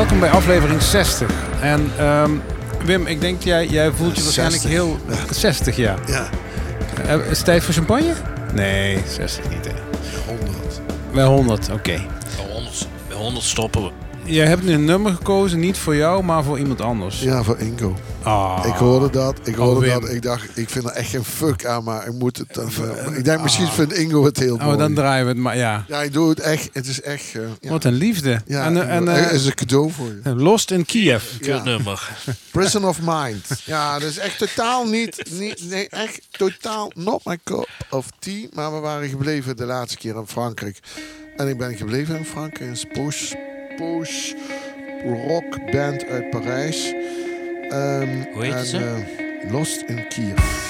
Welkom bij aflevering 60. En ehm, Wim, ik denk jij, jij voelt je waarschijnlijk 60. heel... 60, ja. Ja, Eh, is het tijd voor champagne? Nee, 60 niet hè. 100. Wel 100, oké. Bij 100, bij 100 stoppen we. Je hebt nu een nummer gekozen, niet voor jou, maar voor iemand anders. Ja, voor Ingo. Ah. Ik hoorde dat. Ik hoorde Oh, dat. Ik dacht, ik vind er echt geen fuck aan, maar ik moet het dan. eh, ik denk, misschien vindt Ingo het heel Oh, mooi. dan draaien we het maar, ja. ja, ik doe het echt. Het is echt. eh, ja. Wat een liefde. Ja, en, eh, en, eh, het is een cadeau voor je. Lost in Kiev. Kutnummer. Prison of Mind. Ja, dat is echt totaal niet, niet. Nee, echt totaal not my cup of tea. Maar we waren gebleven de laatste keer in Frankrijk. En ik ben gebleven in Frankrijk. Een post, post rock band uit Parijs. Hoe heet en, ze? eh, Lost in Kiev.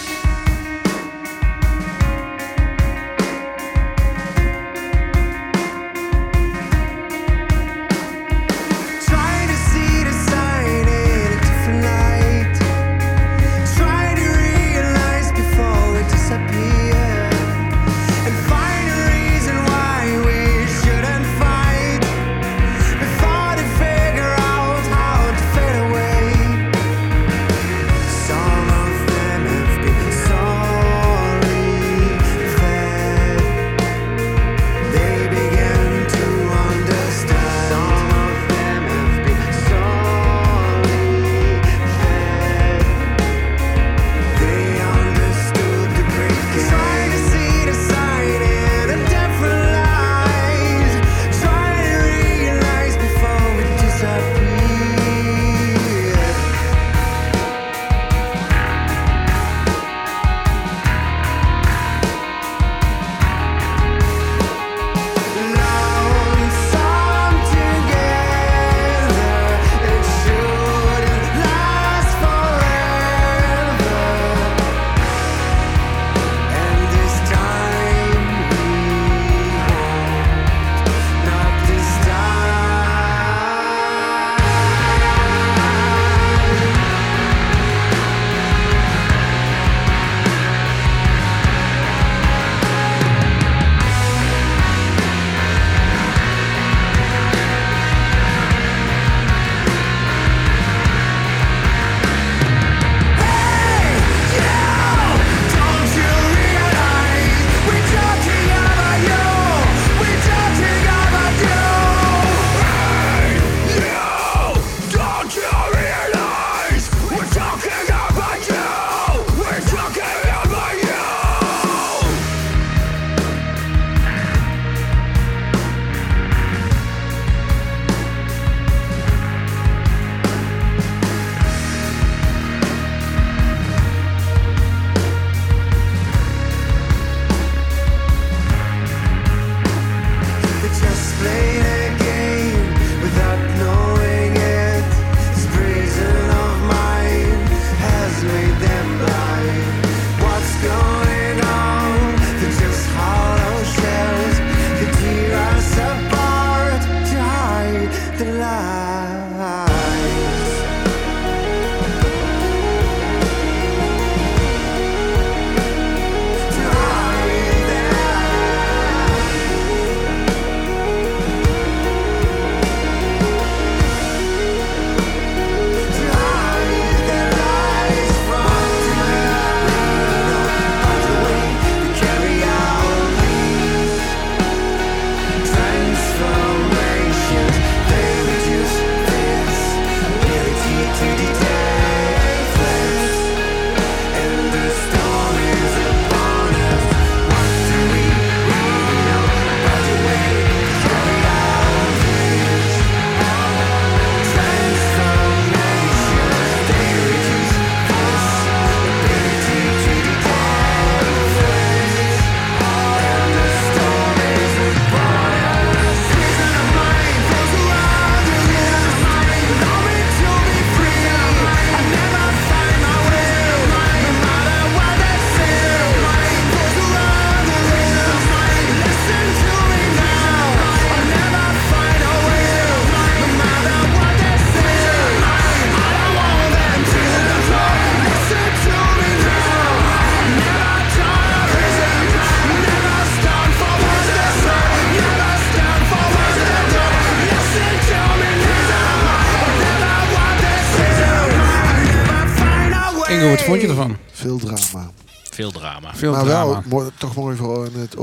Drama. Veel drama. Veel maar drama. wel mooi- toch mooi voor in het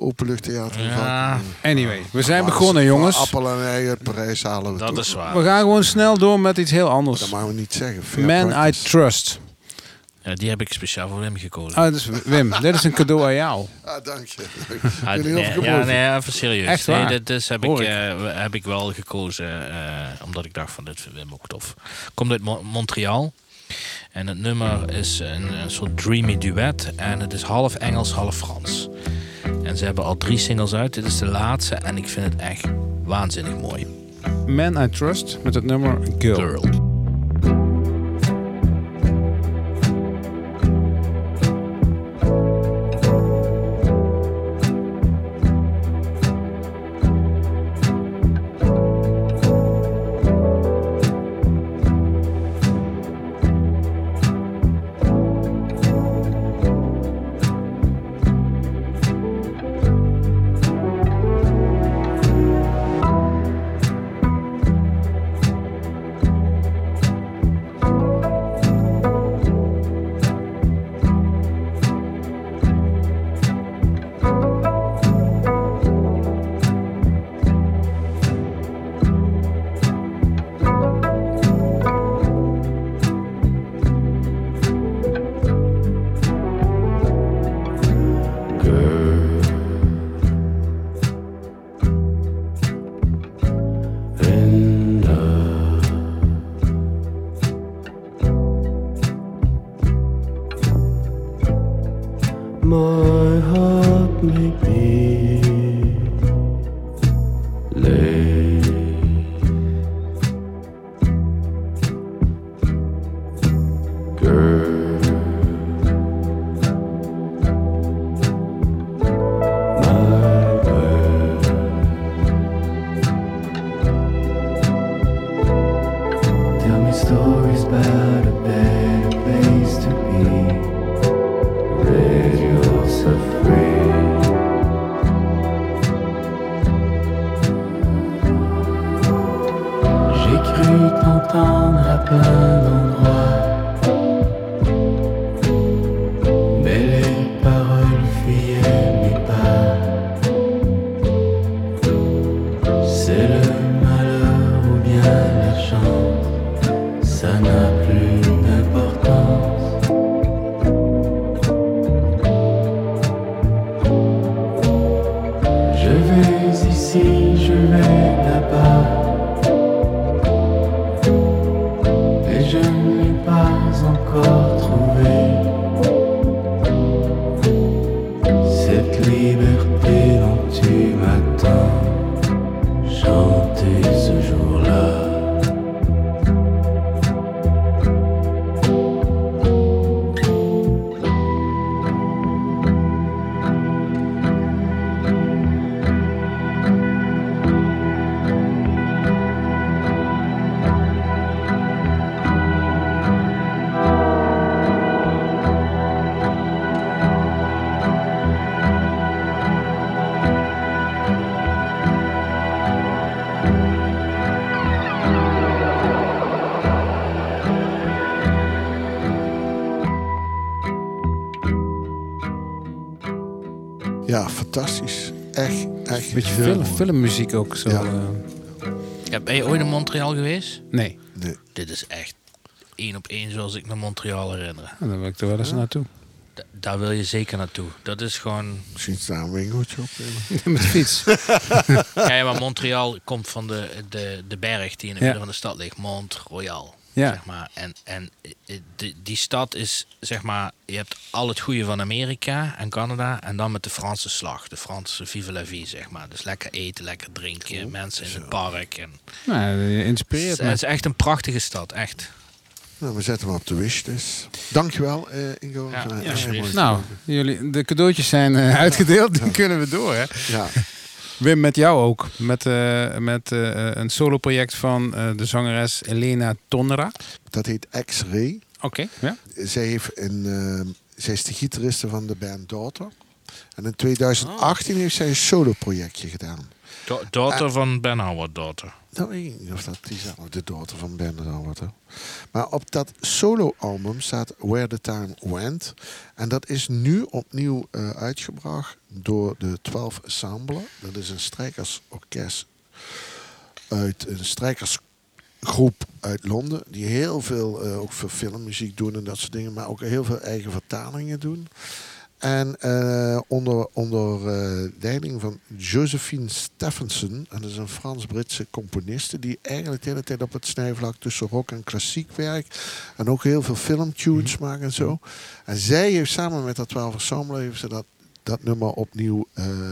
openluchttheater. Ja. Anyway, we zijn Maar begonnen, jongens. Appel en eigen prijs halen we Dat is waar. We gaan gewoon snel door met iets heel Dat anders. mogen we niet zeggen. Fair Man I. Trust. Ja, die heb ik speciaal voor hem gekozen. Ah, dus Wim, dit is een cadeau aan jou. Ah, dank je. Ah, Ik ben nee, heel ja, nee, even serieus. Echt nee, waar? dit dus heb, ik, Hoor ik. eh, heb ik wel gekozen, eh, omdat ik dacht van dit vind Wim ook tof. Komt uit Mo- Montreal. En het nummer is een, een soort dreamy duet. En het is half Engels, half Frans. En ze hebben al drie singles uit. Dit is de laatste. En ik vind het echt waanzinnig mooi. Man I Trust met het nummer Girl. Girl. Ja, fantastisch. Echt, echt. Beetje film, filmmuziek ook zo. Ja. eh. Ja, ben je ooit in Montreal geweest? nee, Nee. Dit is echt één op één zoals ik me Montreal herinner. Nou, dan wil ik er wel eens naartoe. Da- daar wil je zeker naartoe. Dat is gewoon... Misschien staat een winkeltje op. eh. Met de fiets. Ja, maar Montreal komt van de, de, de berg die in het Ja. midden van de stad ligt. Mont Royal. Ja. Zeg maar. En, en eh, die, die stad is, zeg maar, je hebt al het goede van Amerika en Canada. En dan met de Franse slag. De Franse vive la vie, zeg maar. Dus lekker eten, lekker drinken. mensen in het park. En, nou, je inspireert het, me. is echt een prachtige stad, echt. Nou, we zetten hem op de wishlist. Dankjewel, eh Ingo. Ja, ja, Nou, jullie, de cadeautjes zijn eh, uitgedeeld. Dan kunnen we door, hè? Ja, Wim, met jou ook. Met, eh, met eh, een soloproject van eh, de zangeres Elena Tonra. dat heet X-Ray. Oké, ja. Zij, heeft een, eh, zij is de gitariste van de band Daughter. En in 2018 heeft zij een solo-projectje gedaan. Do- Daughter van Ben Howard, daughter. Nou, weet ik niet of dat diezelfde de dochter van Ben hè. Maar op dat solo-album staat Where the Time Went. En dat is nu opnieuw eh, uitgebracht door de 12 Ensemble. Dat is een strijkersorkest uit een strijkersgroep uit Londen. Die heel veel, eh, ook voor filmmuziek doen en dat soort dingen. Maar ook heel veel eigen vertalingen doen. En eh, onder, onder eh, leiding van Josephine Stephenson, en dat is een Frans-Britse componiste, die eigenlijk de hele tijd op het snijvlak tussen rock en klassiek werkt. En ook heel veel filmtunes maakt en zo. En zij heeft samen met dat 12 ensemble heeft ze dat, dat nummer opnieuw eh,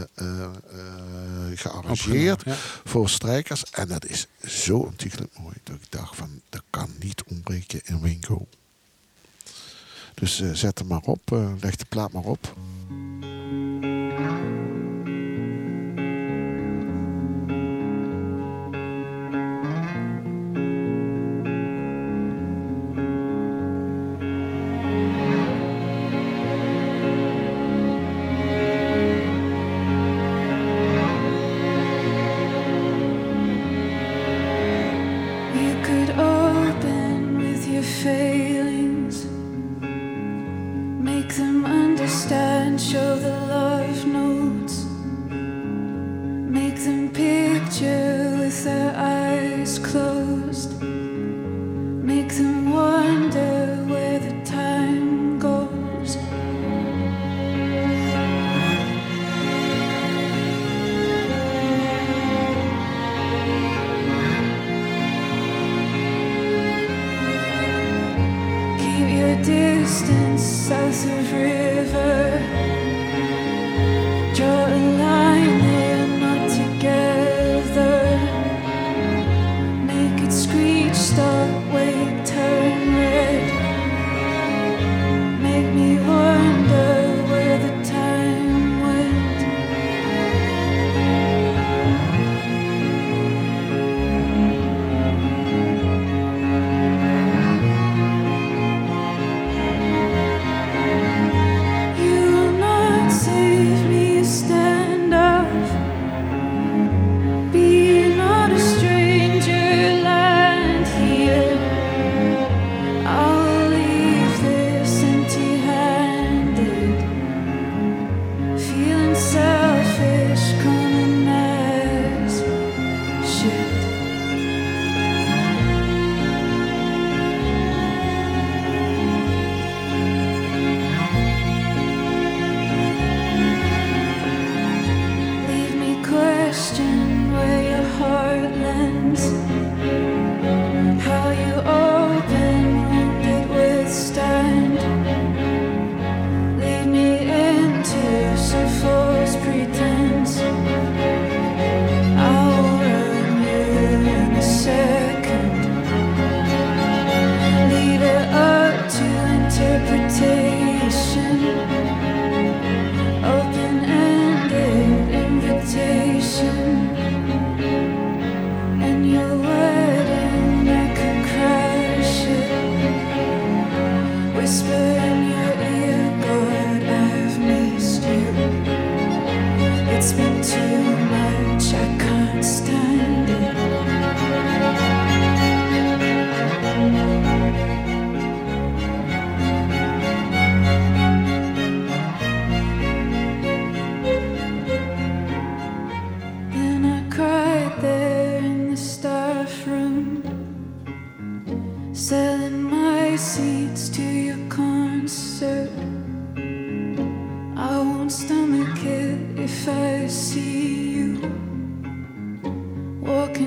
gearrangeerd voor strijkers. En dat is zo ontiegelijk mooi dat ik dacht van, dat kan niet ontbreken in Wingo. Dus eh, zet hem maar op, eh, leg de plaat maar op.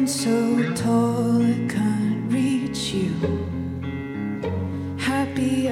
so tall I can't reach you. Happy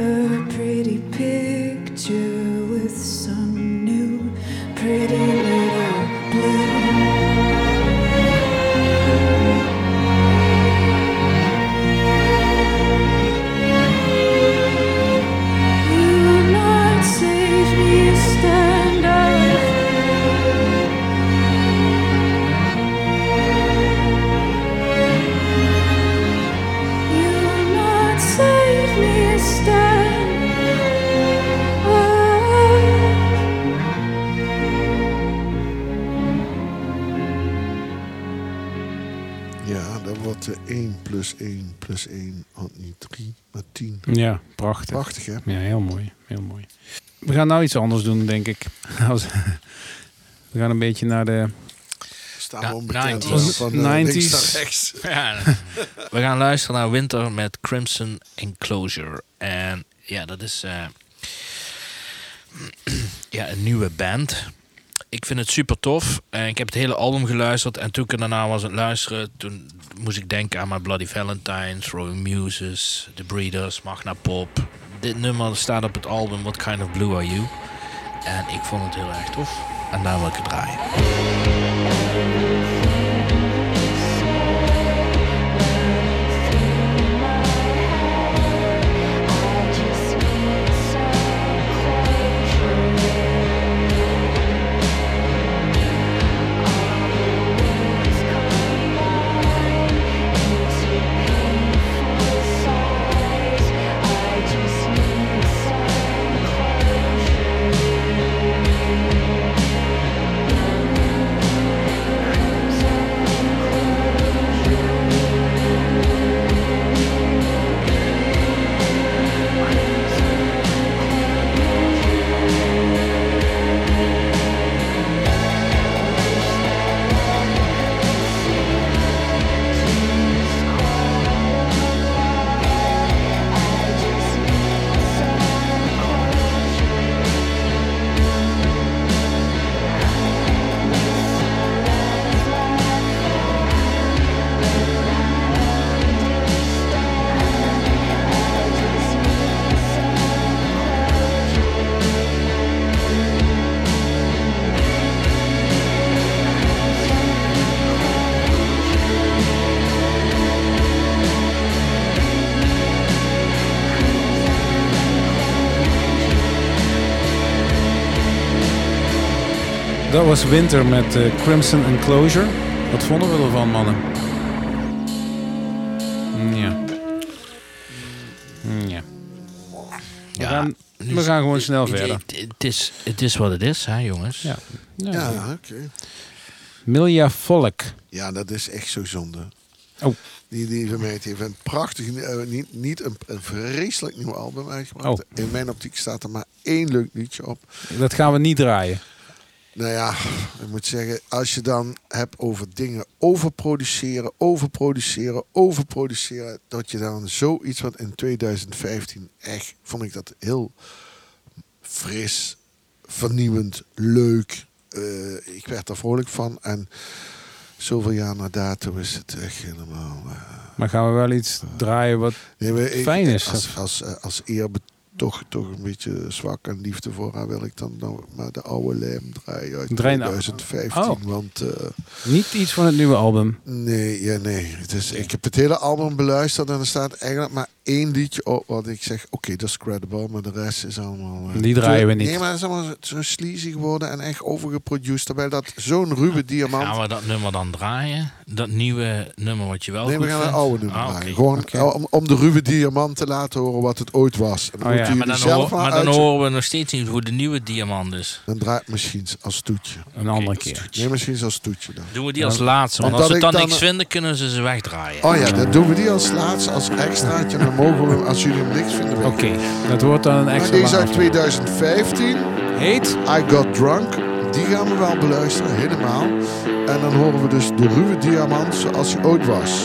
de 1 plus 1 plus 1, want niet 3, maar 10. Ja, prachtig. Prachtig, hè? Ja, heel mooi. Heel mooi. We gaan nou iets anders doen, denk ik. We gaan een beetje naar de... Staan Ja, we onbekend 90s. van, van eh, 90s. links naar rechts. Ja, we gaan luisteren naar Winter met Crimson Enclosure. En ja, dat is eh, ja, een nieuwe band. Ik vind het super tof. En ik heb het hele album geluisterd. En toen ik daarna was aan het luisteren, toen moest ik denken aan My Bloody Valentine, Throwing Muses, The Breeders, Magna Pop. Dit nummer staat op het album What Kind of Blue Are You? En ik vond het heel erg tof. En daar wil ik het draaien. Was Winter met eh, Crimson Enclosure. Wat vonden we ervan, mannen? Mm, Ja. Mm, Ja. We, Ja, gaan, nu we gaan gewoon snel verder. Het, is, het is wat het is, hè, jongens. Ja. Ja. Ja, oké. Milja Volk. Ja, dat is echt zo zonde. Oh. Die, die van mij die heeft een prachtig, eh, niet, niet een, een vreselijk nieuw album uitgebracht. Oh. In mijn optiek staat er maar één leuk liedje op. Dat gaan we niet draaien. Nou ja, ik moet zeggen, als je dan hebt over dingen overproduceren, overproduceren, overproduceren, dat je dan zoiets wat in 2015 echt, vond ik dat heel fris, vernieuwend, leuk. Eh, ik werd er vrolijk van en zoveel jaar na dato is het echt helemaal... eh, Maar gaan we wel iets draaien wat... Nee, maar ik- Fijn is Als, als, eh, als toch, toch een beetje zwak en liefde voor haar wil ik dan nou maar de oude lijm draaien uit Draai nou. 2015. Oh. Want eh, Niet iets van het nieuwe album. nee, ja, nee. Het is, ik heb het hele album beluisterd en er staat eigenlijk maar één liedje op wat ik zeg, oké, dat is credible, maar de rest is allemaal... eh, Die draaien we niet. Nee, maar het is allemaal zo- sleazy geworden en echt overgeproduced. Terwijl dat zo'n ruwe diamant... Gaan we dat nummer dan draaien? Dat nieuwe nummer wat je wel Nee, we gaan vindt? oude nummer Ah, draaien. Gewoon om, om de ruwe diamant te laten horen wat het ooit was. En dan Oh ja, Maar dan, zelf hoor- maar maar dan uit- horen we nog steeds niet hoe de nieuwe diamant is. Dan draai ik misschien als toetje. Een andere keer. Nee, misschien als toetje dan. Doen we die als laatste. Want Want als we dan ik niks dan- vinden, kunnen ze ze wegdraaien. Oh ja, dan doen we die als laatste, als extraatje. Mogen we hem, als jullie hem niks vinden. Oké, dat wordt dan een extra deze uit lange 2015, Heet? I Got Drunk, die gaan we wel beluisteren, helemaal. En dan horen we dus de ruwe diamant zoals hij ooit was.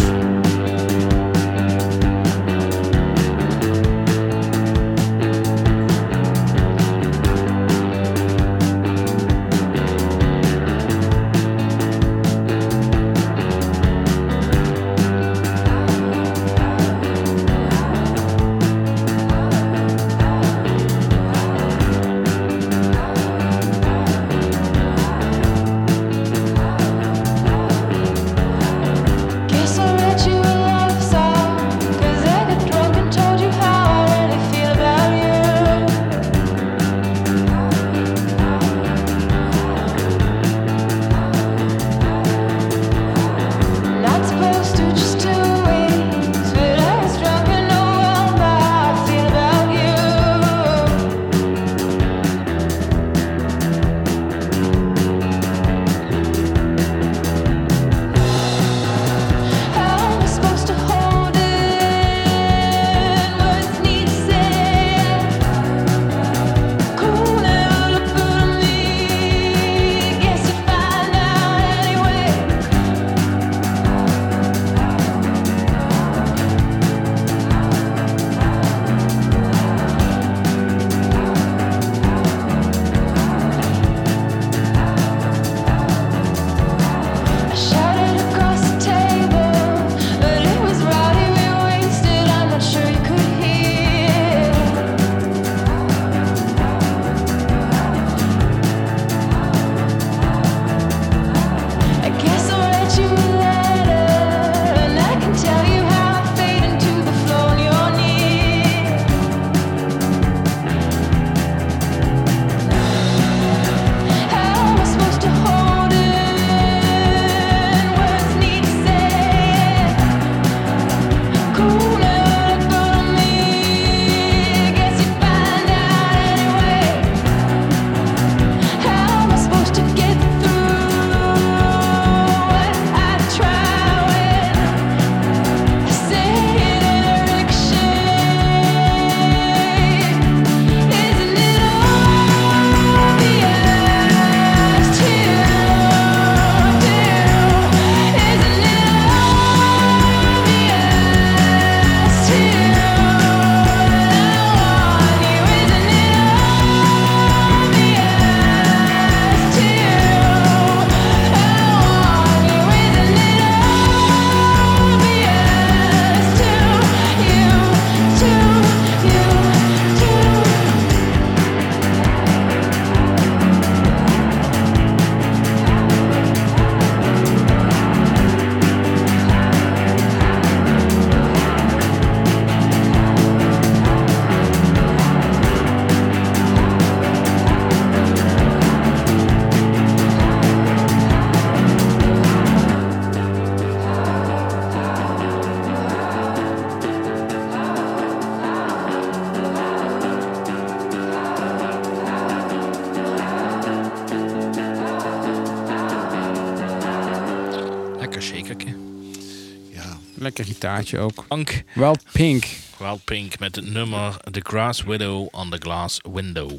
Ook. Punk. Wild Pink. Wild Pink met het nummer The Grass Widow on the Glass Window.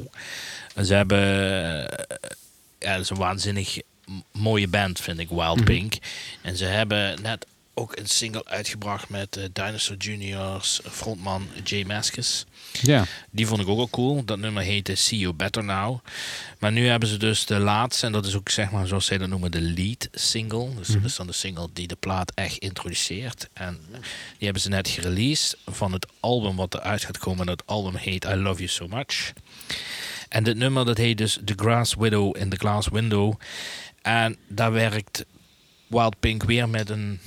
En ze hebben... eh, Ja, dat is een waanzinnig mooie band, vind ik, Wild Pink. En ze hebben net ook een single uitgebracht met eh, Dinosaur Juniors frontman Jay Mascis. Ja. Die vond ik ook wel cool. Dat nummer heette See You Better Now. Maar nu hebben ze dus de laatste, en dat is ook zeg maar zoals zij dat noemen, de lead single. Dus dat is dan de single die de plaat echt introduceert. En die hebben ze net gereleased van het album wat eruit gaat komen. Dat album heet I Love You So Much. En dit nummer dat heet dus The Grass Widow in the Glass Window. En daar werkt Wild Pink weer met een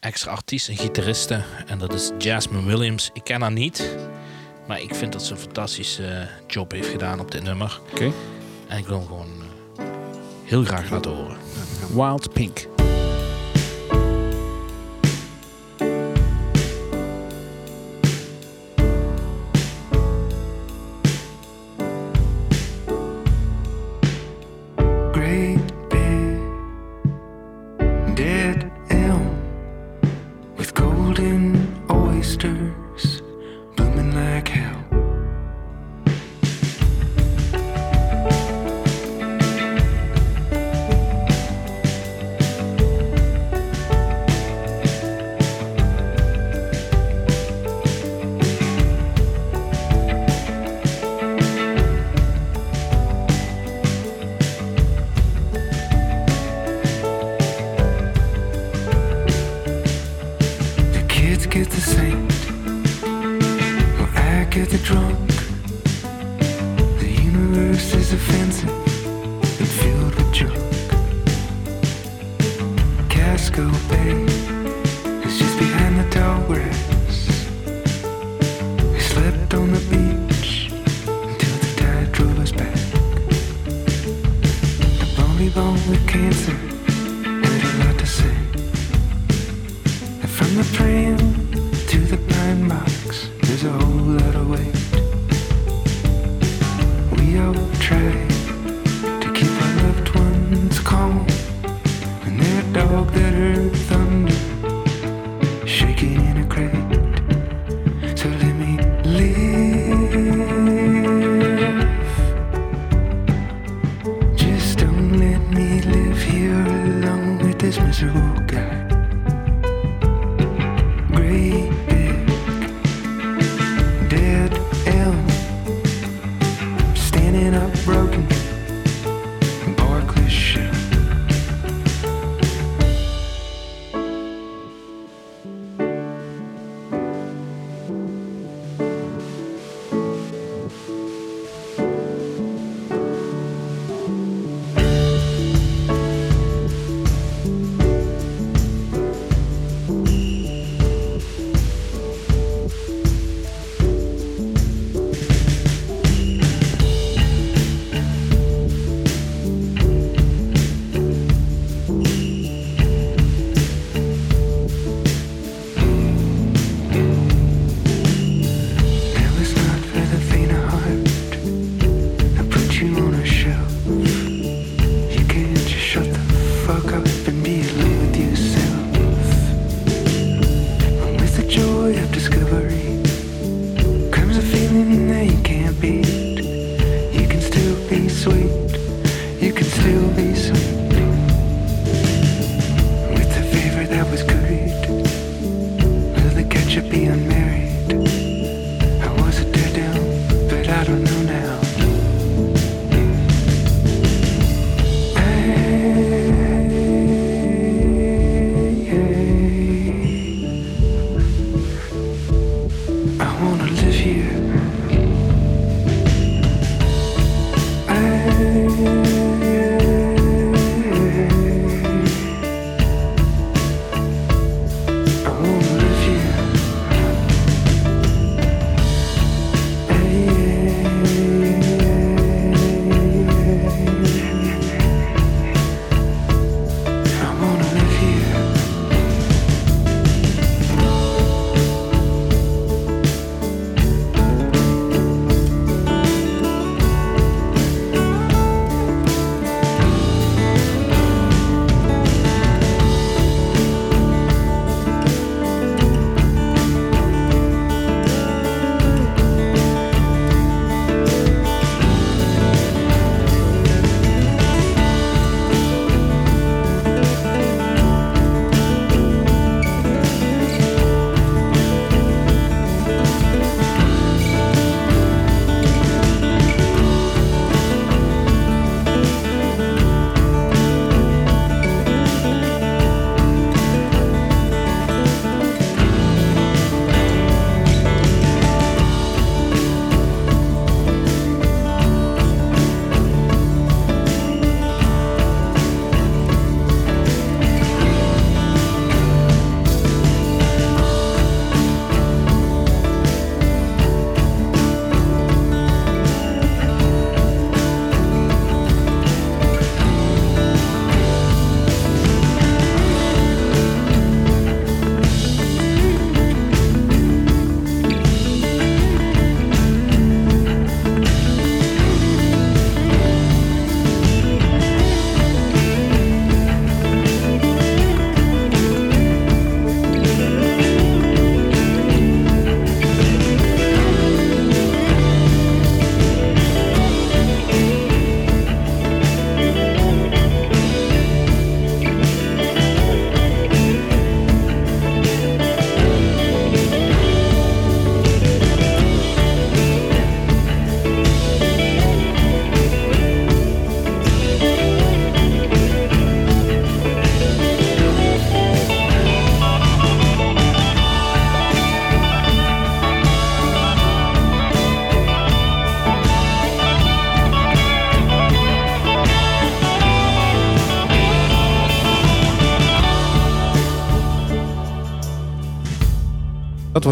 extra artiest, een gitariste. En dat is Jasmine Williams. Ik ken haar niet. Maar ik vind dat ze een fantastische job heeft gedaan op dit nummer. Oké. En ik wil hem gewoon eh, heel graag laten horen. Wild Pink. Jesteśmy żółka Great.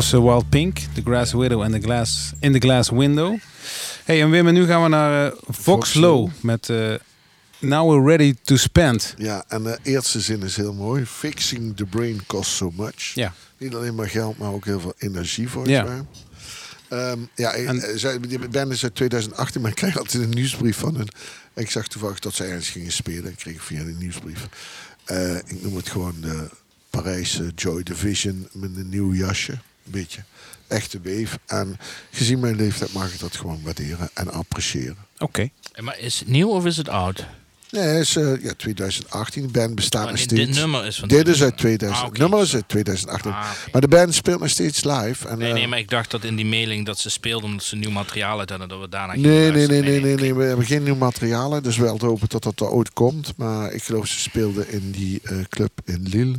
Was eh, Wild Pink, The Grass Widow en The Glass, In The Glass Window. Hey, en Wim, en nu gaan we naar eh, Vox Vox Low met eh, Now We're Ready to Spend. Ja, en de eerste zin is heel mooi. Fixing the brain costs so much. Ja. Niet alleen maar geld, maar ook heel veel energie volgens Ja. Ehm, ja, En- die band is uit 2018, maar ik krijg altijd een nieuwsbrief van hun. Ik zag toevallig dat zij ergens gingen spelen. Ik kreeg via de nieuwsbrief. Ik noem het gewoon de Parijse Joy Division met een nieuw jasje. Een beetje echte weef. En gezien mijn leeftijd mag ik dat gewoon waarderen en appreciëren. Oké. Eh, Maar is het nieuw of is het oud? Nee, het is eh, ja, 2018. De band bestaat Oh, nog dit, steeds. dit nummer is van... Dit is uit 2000. Ah, nummer is uit 2018. Ah. Maar de band speelt nog steeds live. En, Nee, eh, nee, maar ik dacht dat in die mailing dat ze speelden omdat ze nieuw materiaal uit hadden, dat we daarna Nee, nee, nee, luisteren. nee, nee, nee. We hebben geen nieuw materiaal. Dus wel te hopen dat dat er ooit komt. Maar ik geloof ze speelden in die eh, club in Lille.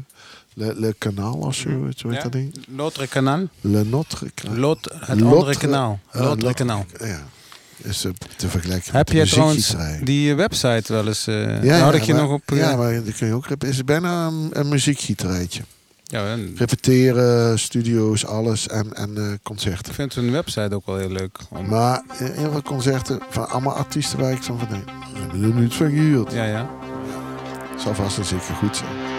Le, Le Canal of zo, hoe heet Ja. dat ding? L'autre kanaal. Le Notre Canal. Lot, het Lotre- andere kanaal. Ah, L'autre Lotre- kanaal. Ja, is eh, te vergelijken Heb de trouwens die eh, website wel eens... eh Ja, ik je maar- nog op... eh, Ja, maar dat kun je ook... Het is bijna een, een muziekgieterijtje. ja, en Repeteren, studio's, alles en, en eh, concerten. ik vind hun website ook wel heel leuk. Om, Maar eh, heel veel concerten van allemaal artiesten waar ik van van nee, we hebben er niet van gehuurd. ja, ja. Zal vast en zeker goed zijn.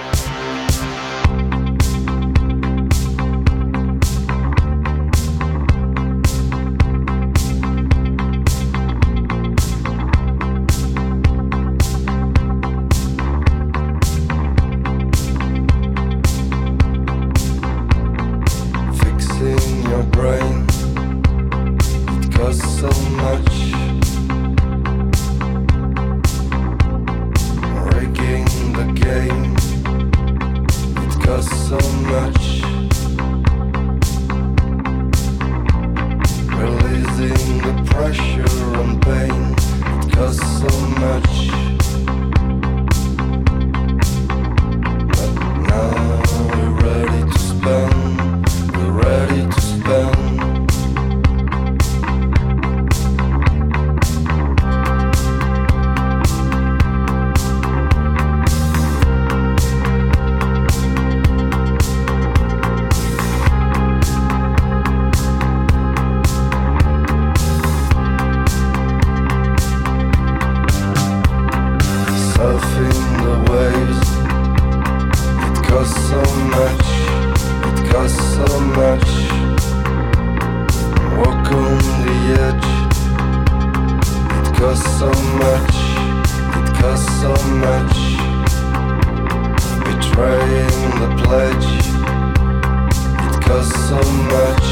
Costs so much.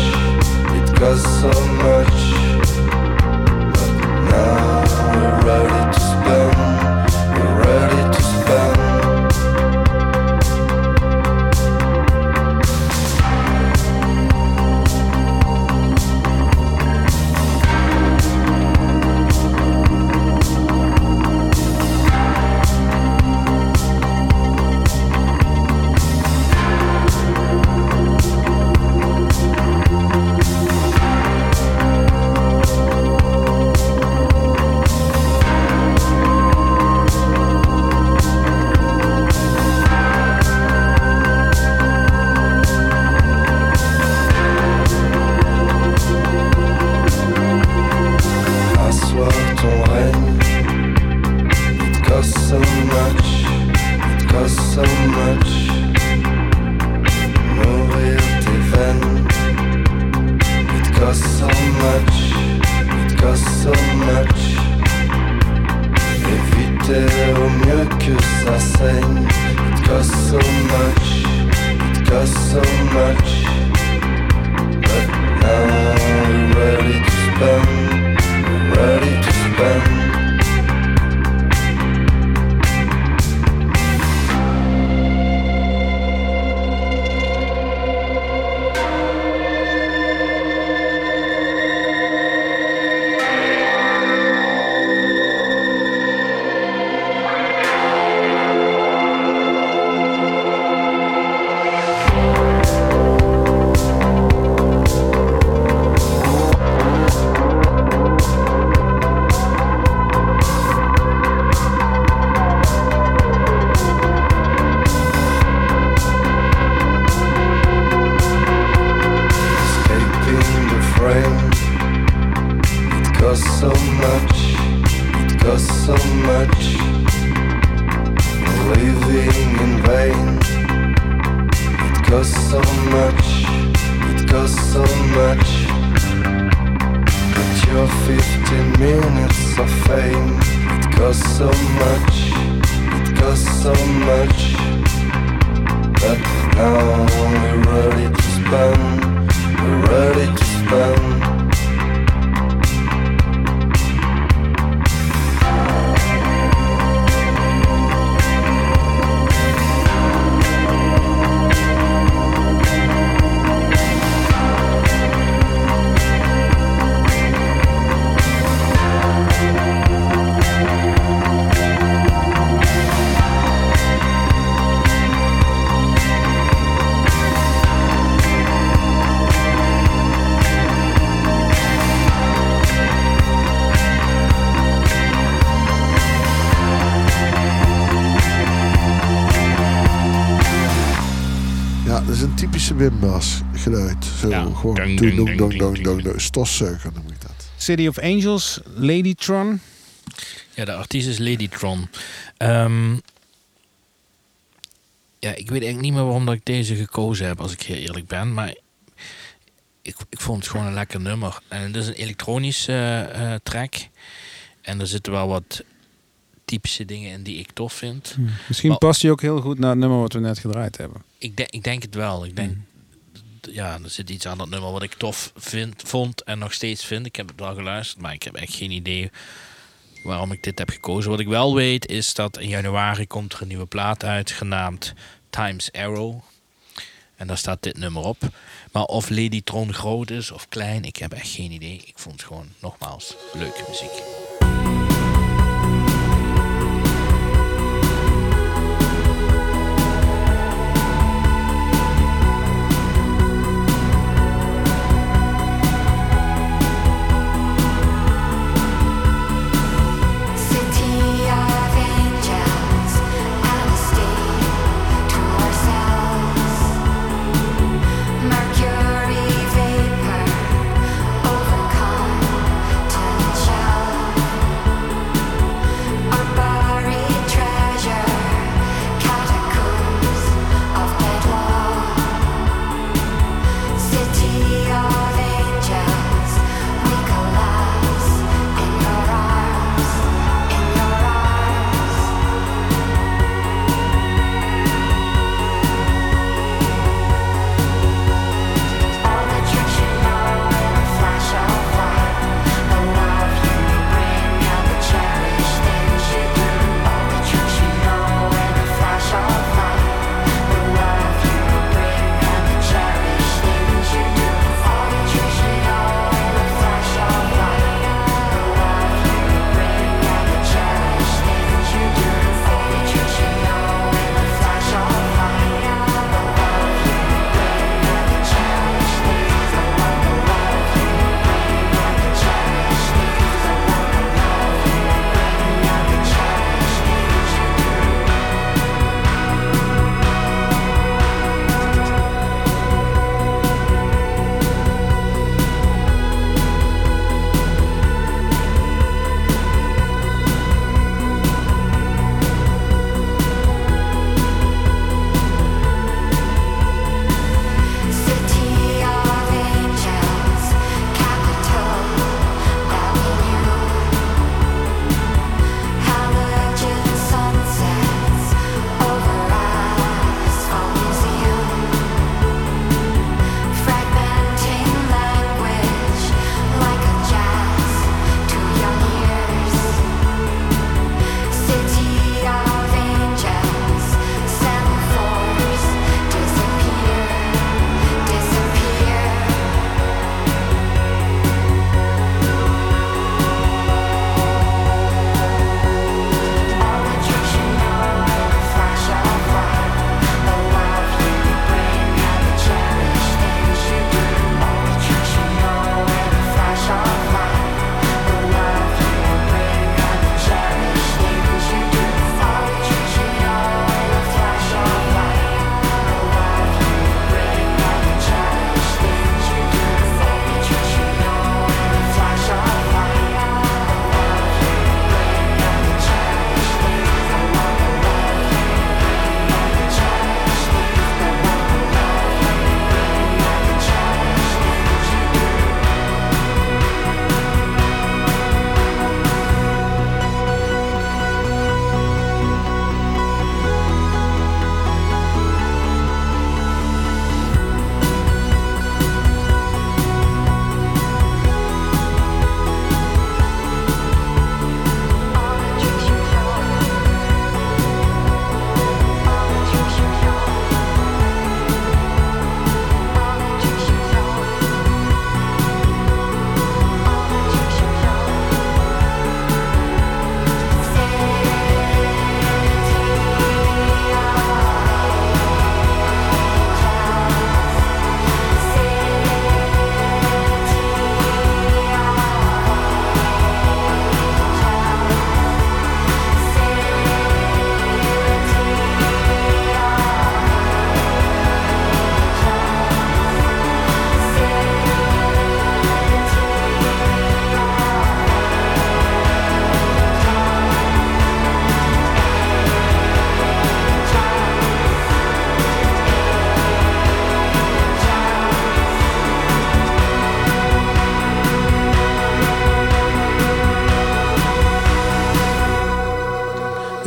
It costs so much. Dong, dong, dong, dong, dong, dong. Stofzuiger noem ik dat. City of Angels, Ladytron. Ja, de artiest is Ladytron. Ehm ja, ik weet eigenlijk niet meer waarom dat ik deze gekozen heb, als ik heel eerlijk ben. Maar ik, ik vond het gewoon een lekker nummer. En het is een elektronische eh, eh, track. En er zitten wel wat typische dingen in die ik tof vind. Misschien Maar- past hij ook heel goed naar het nummer wat we net gedraaid hebben. Ik, denk ik denk het wel. Ik denk, ja, er zit iets aan dat nummer wat ik tof vind, vond en nog steeds vind. Ik heb het wel geluisterd, maar ik heb echt geen idee waarom ik dit heb gekozen. Wat ik wel weet is dat in januari komt er een nieuwe plaat uit, genaamd Times Arrow. En daar staat dit nummer op. Maar of Lady Tron groot is of klein, ik heb echt geen idee. Ik vond het gewoon, nogmaals, leuke muziek.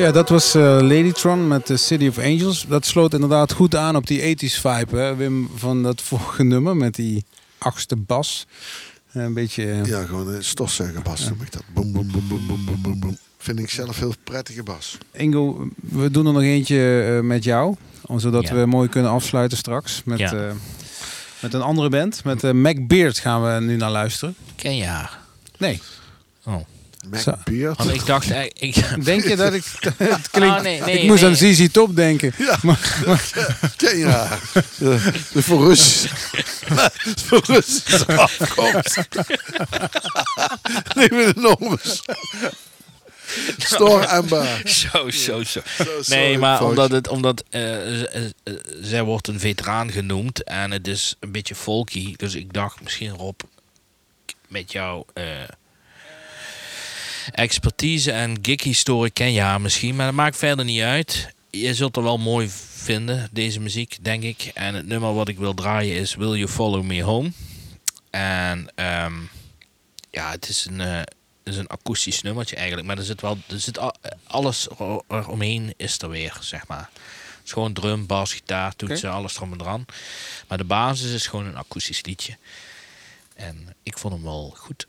Ja, dat was eh, Ladytron met The City of Angels. Dat sloot inderdaad goed aan op die 80s vibe, hè, Wim, van dat vorige nummer met die achtste bas. Eh, Een beetje... eh, Ja, gewoon een stofzuigerbas noem ik dat. Boem, boem, boem, boem, boem, boem, boem. Vind ik zelf heel prettige bas. Ingo, we doen er nog eentje eh, met jou. Zodat Ja. we mooi kunnen afsluiten straks. Met, Ja. eh, met een andere band. Met eh, Mac Beard gaan we nu naar luisteren. Ken je haar? Nee. Oh. Mac Zo. Beard. Want ik dacht eigenlijk... Ik, Denk je dat ik... het klinkt, Oh, nee, nee, ik moest nee. aan ZZ Top denken. Ja, ken je haar? De, de voor Rus. voor Russische afkomst. nee, met een enorme Stor en bar. Zo, zo, zo. Nee, maar omdat, het, omdat eh, z- eh, eh, zij wordt een veteraan genoemd en het is een beetje folky. Dus ik dacht misschien Rob, met jouw eh, expertise en gig-historie ken je haar misschien. Maar dat maakt verder niet uit. Je zult er wel mooi vinden, deze muziek, denk ik. En het nummer wat ik wil draaien is Will You Follow Me Home. En ehm, ja, het is een, eh, is een akoestisch nummertje eigenlijk. Maar er zit wel, er zit al, alles er- eromheen is er weer, zeg maar. Het is gewoon drum, bas, gitaar, toetsen, alles erom en eraan. Maar de basis is gewoon een akoestisch liedje. En ik vond hem wel goed.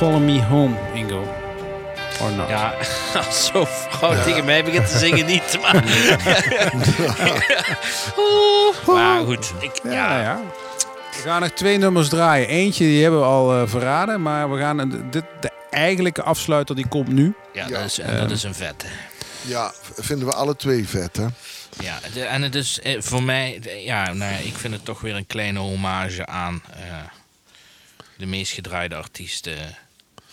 Follow Me Home, Ingo? Or not? Ja, als zo'n vrouw tegen mij begint te zingen, niet. Maar, maar goed, ik, Ja, ja, ja. We gaan nog twee nummers draaien. Eentje die hebben we al eh, verraden, maar we gaan dit, de eigenlijke afsluiter die komt nu. ja, Ja. dat, is, en dat is een vette. Ja, vinden we alle twee vet, hè? Ja, de- en het is eh, voor mij, de- ja, nou, ik vind het toch weer een kleine hommage aan eh, de meest gedraaide artiesten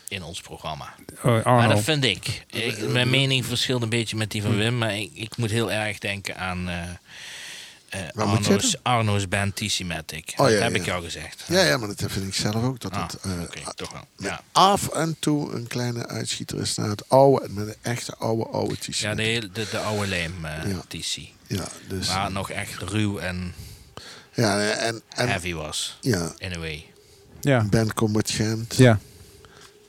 in ons programma. Oh, Maar dat vind ik. ik. Mijn mening verschilt een beetje met die van Wim, maar ik, ik moet heel erg denken aan eh, eh, Arno's, Arno's band. Oh, dat ja, heb ja. ik jou gezegd. Ja, ja, maar dat vind ik zelf ook. Dat Ah, het eh, oké, toch wel. Ja. af en toe een kleine uitschieter is naar het oude, met een echte oude, oude t-shirt. Ja, de, de, de oude leem eh, Ja. TC. Ja, dus, Waar het nog echt ruw en ja, en, en heavy was. ja, In a way. Ja. Ben Combatient Ja.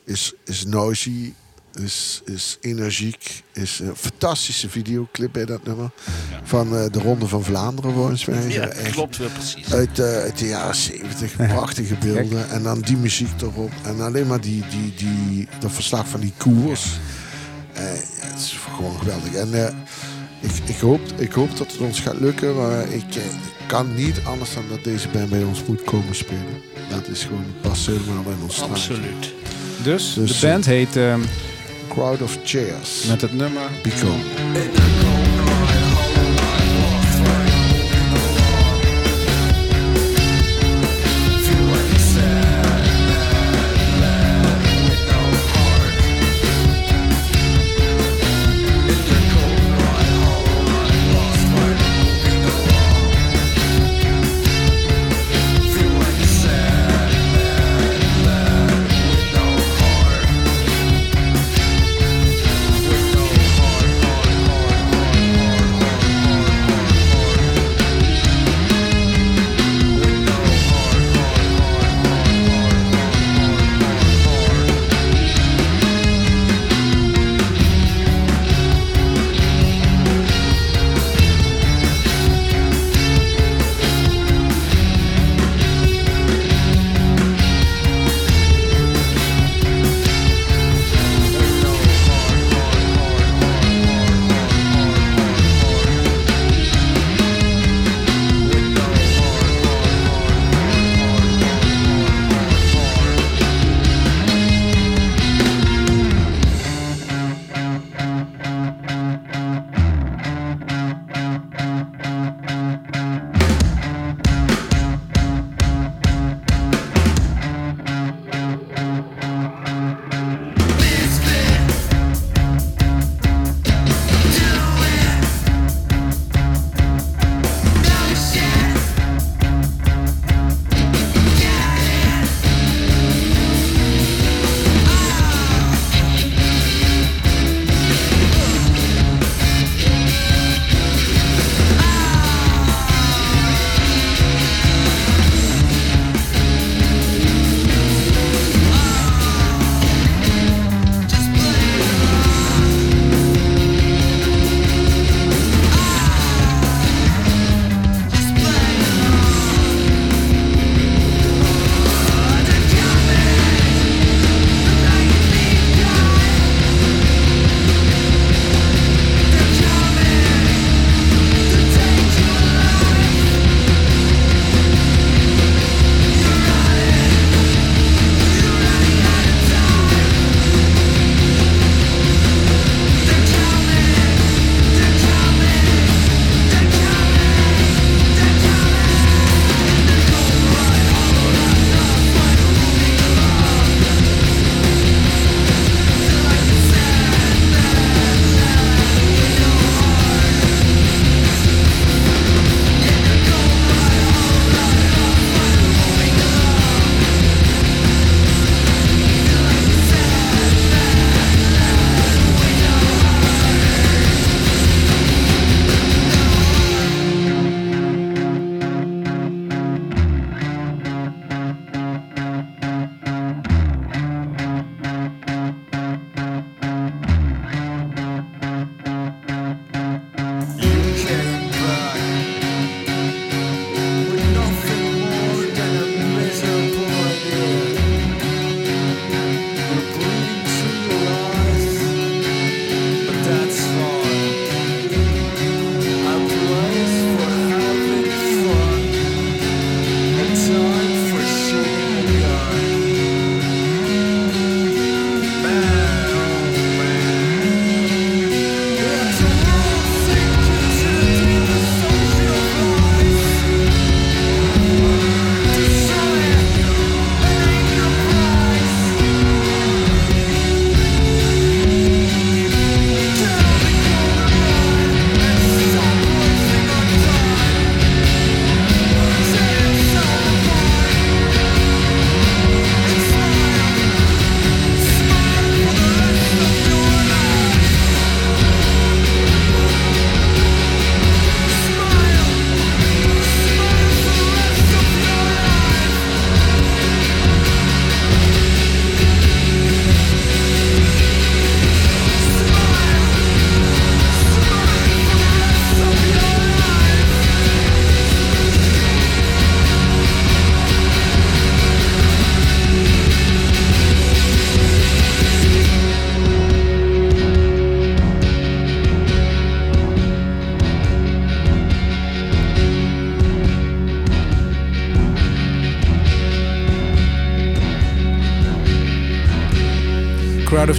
Is, is noisy, is, is energiek, is een fantastische videoclip bij dat nummer. Ja. Van eh, de Ronde van Vlaanderen volgens mij. Ja, Echt klopt weer precies. Uit, eh, uit de jaren 70, prachtige beelden. En dan die muziek erop. En alleen maar die, die, die, dat verslag van die koers. Eh, ja, het is gewoon geweldig. En eh, ik, ik, hoop, ik hoop dat het ons gaat lukken. Maar ik, ik kan niet anders dan dat deze band bij ons moet komen spelen. Dat is gewoon past helemaal bij ons straatje. Absoluut. Dus, Dus, de band heet ehm, Crowd of Chairs. met het nummer Become.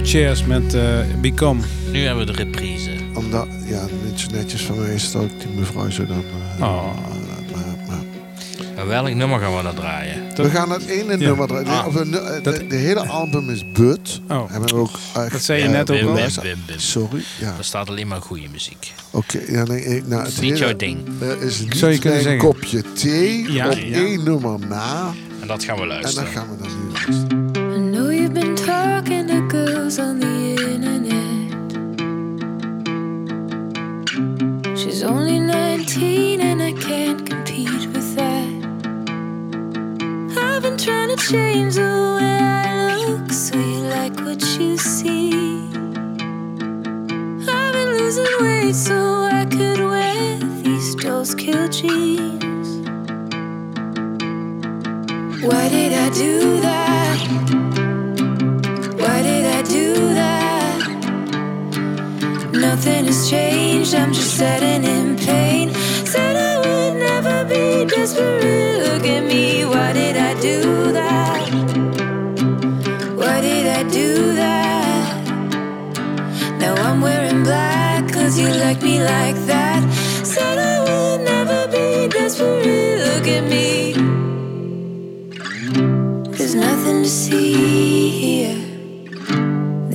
Of Chairs met eh, Become. Nu hebben we de reprise. Omdat, ja, niet zo netjes van mij is dat ook die mevrouw zo dan... eh, Oh. maar, maar, En welk nummer gaan we dan draaien? we gaan het ene nummer draaien. Ah. Of, de, de, Dat- de, de hele album is but. Oh. Hebben we ook echt, Dat zei je eh, net ook Wim, al. Wim, Wim, Wim. Sorry, ja. Er staat alleen maar goede muziek. Oké, ja, nee, nou, het Niet hele- jouw ding. Er is niet Zou je kunnen mijn zeggen. kopje thee Ja, op ja. één nummer na. En dat gaan we En dan luisteren. gaan we dan nu luisteren. Talking to girls on the internet. She's only 19 and I can't compete with that. I've been trying to change the way I look so you like what you see. I've been losing weight so I could wear these dolls kill jeans. Why did I do that? Do that? Nothing has changed, I'm just sitting in pain. Said I would never be desperate. Look at me, why did I do that? Why did I do that? Now I'm wearing black, cause you like me like that.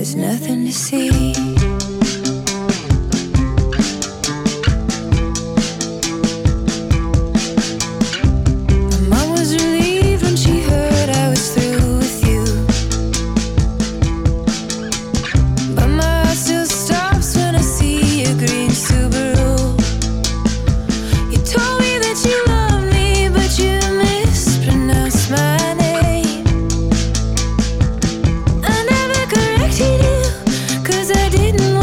There's nothing to see. Didn't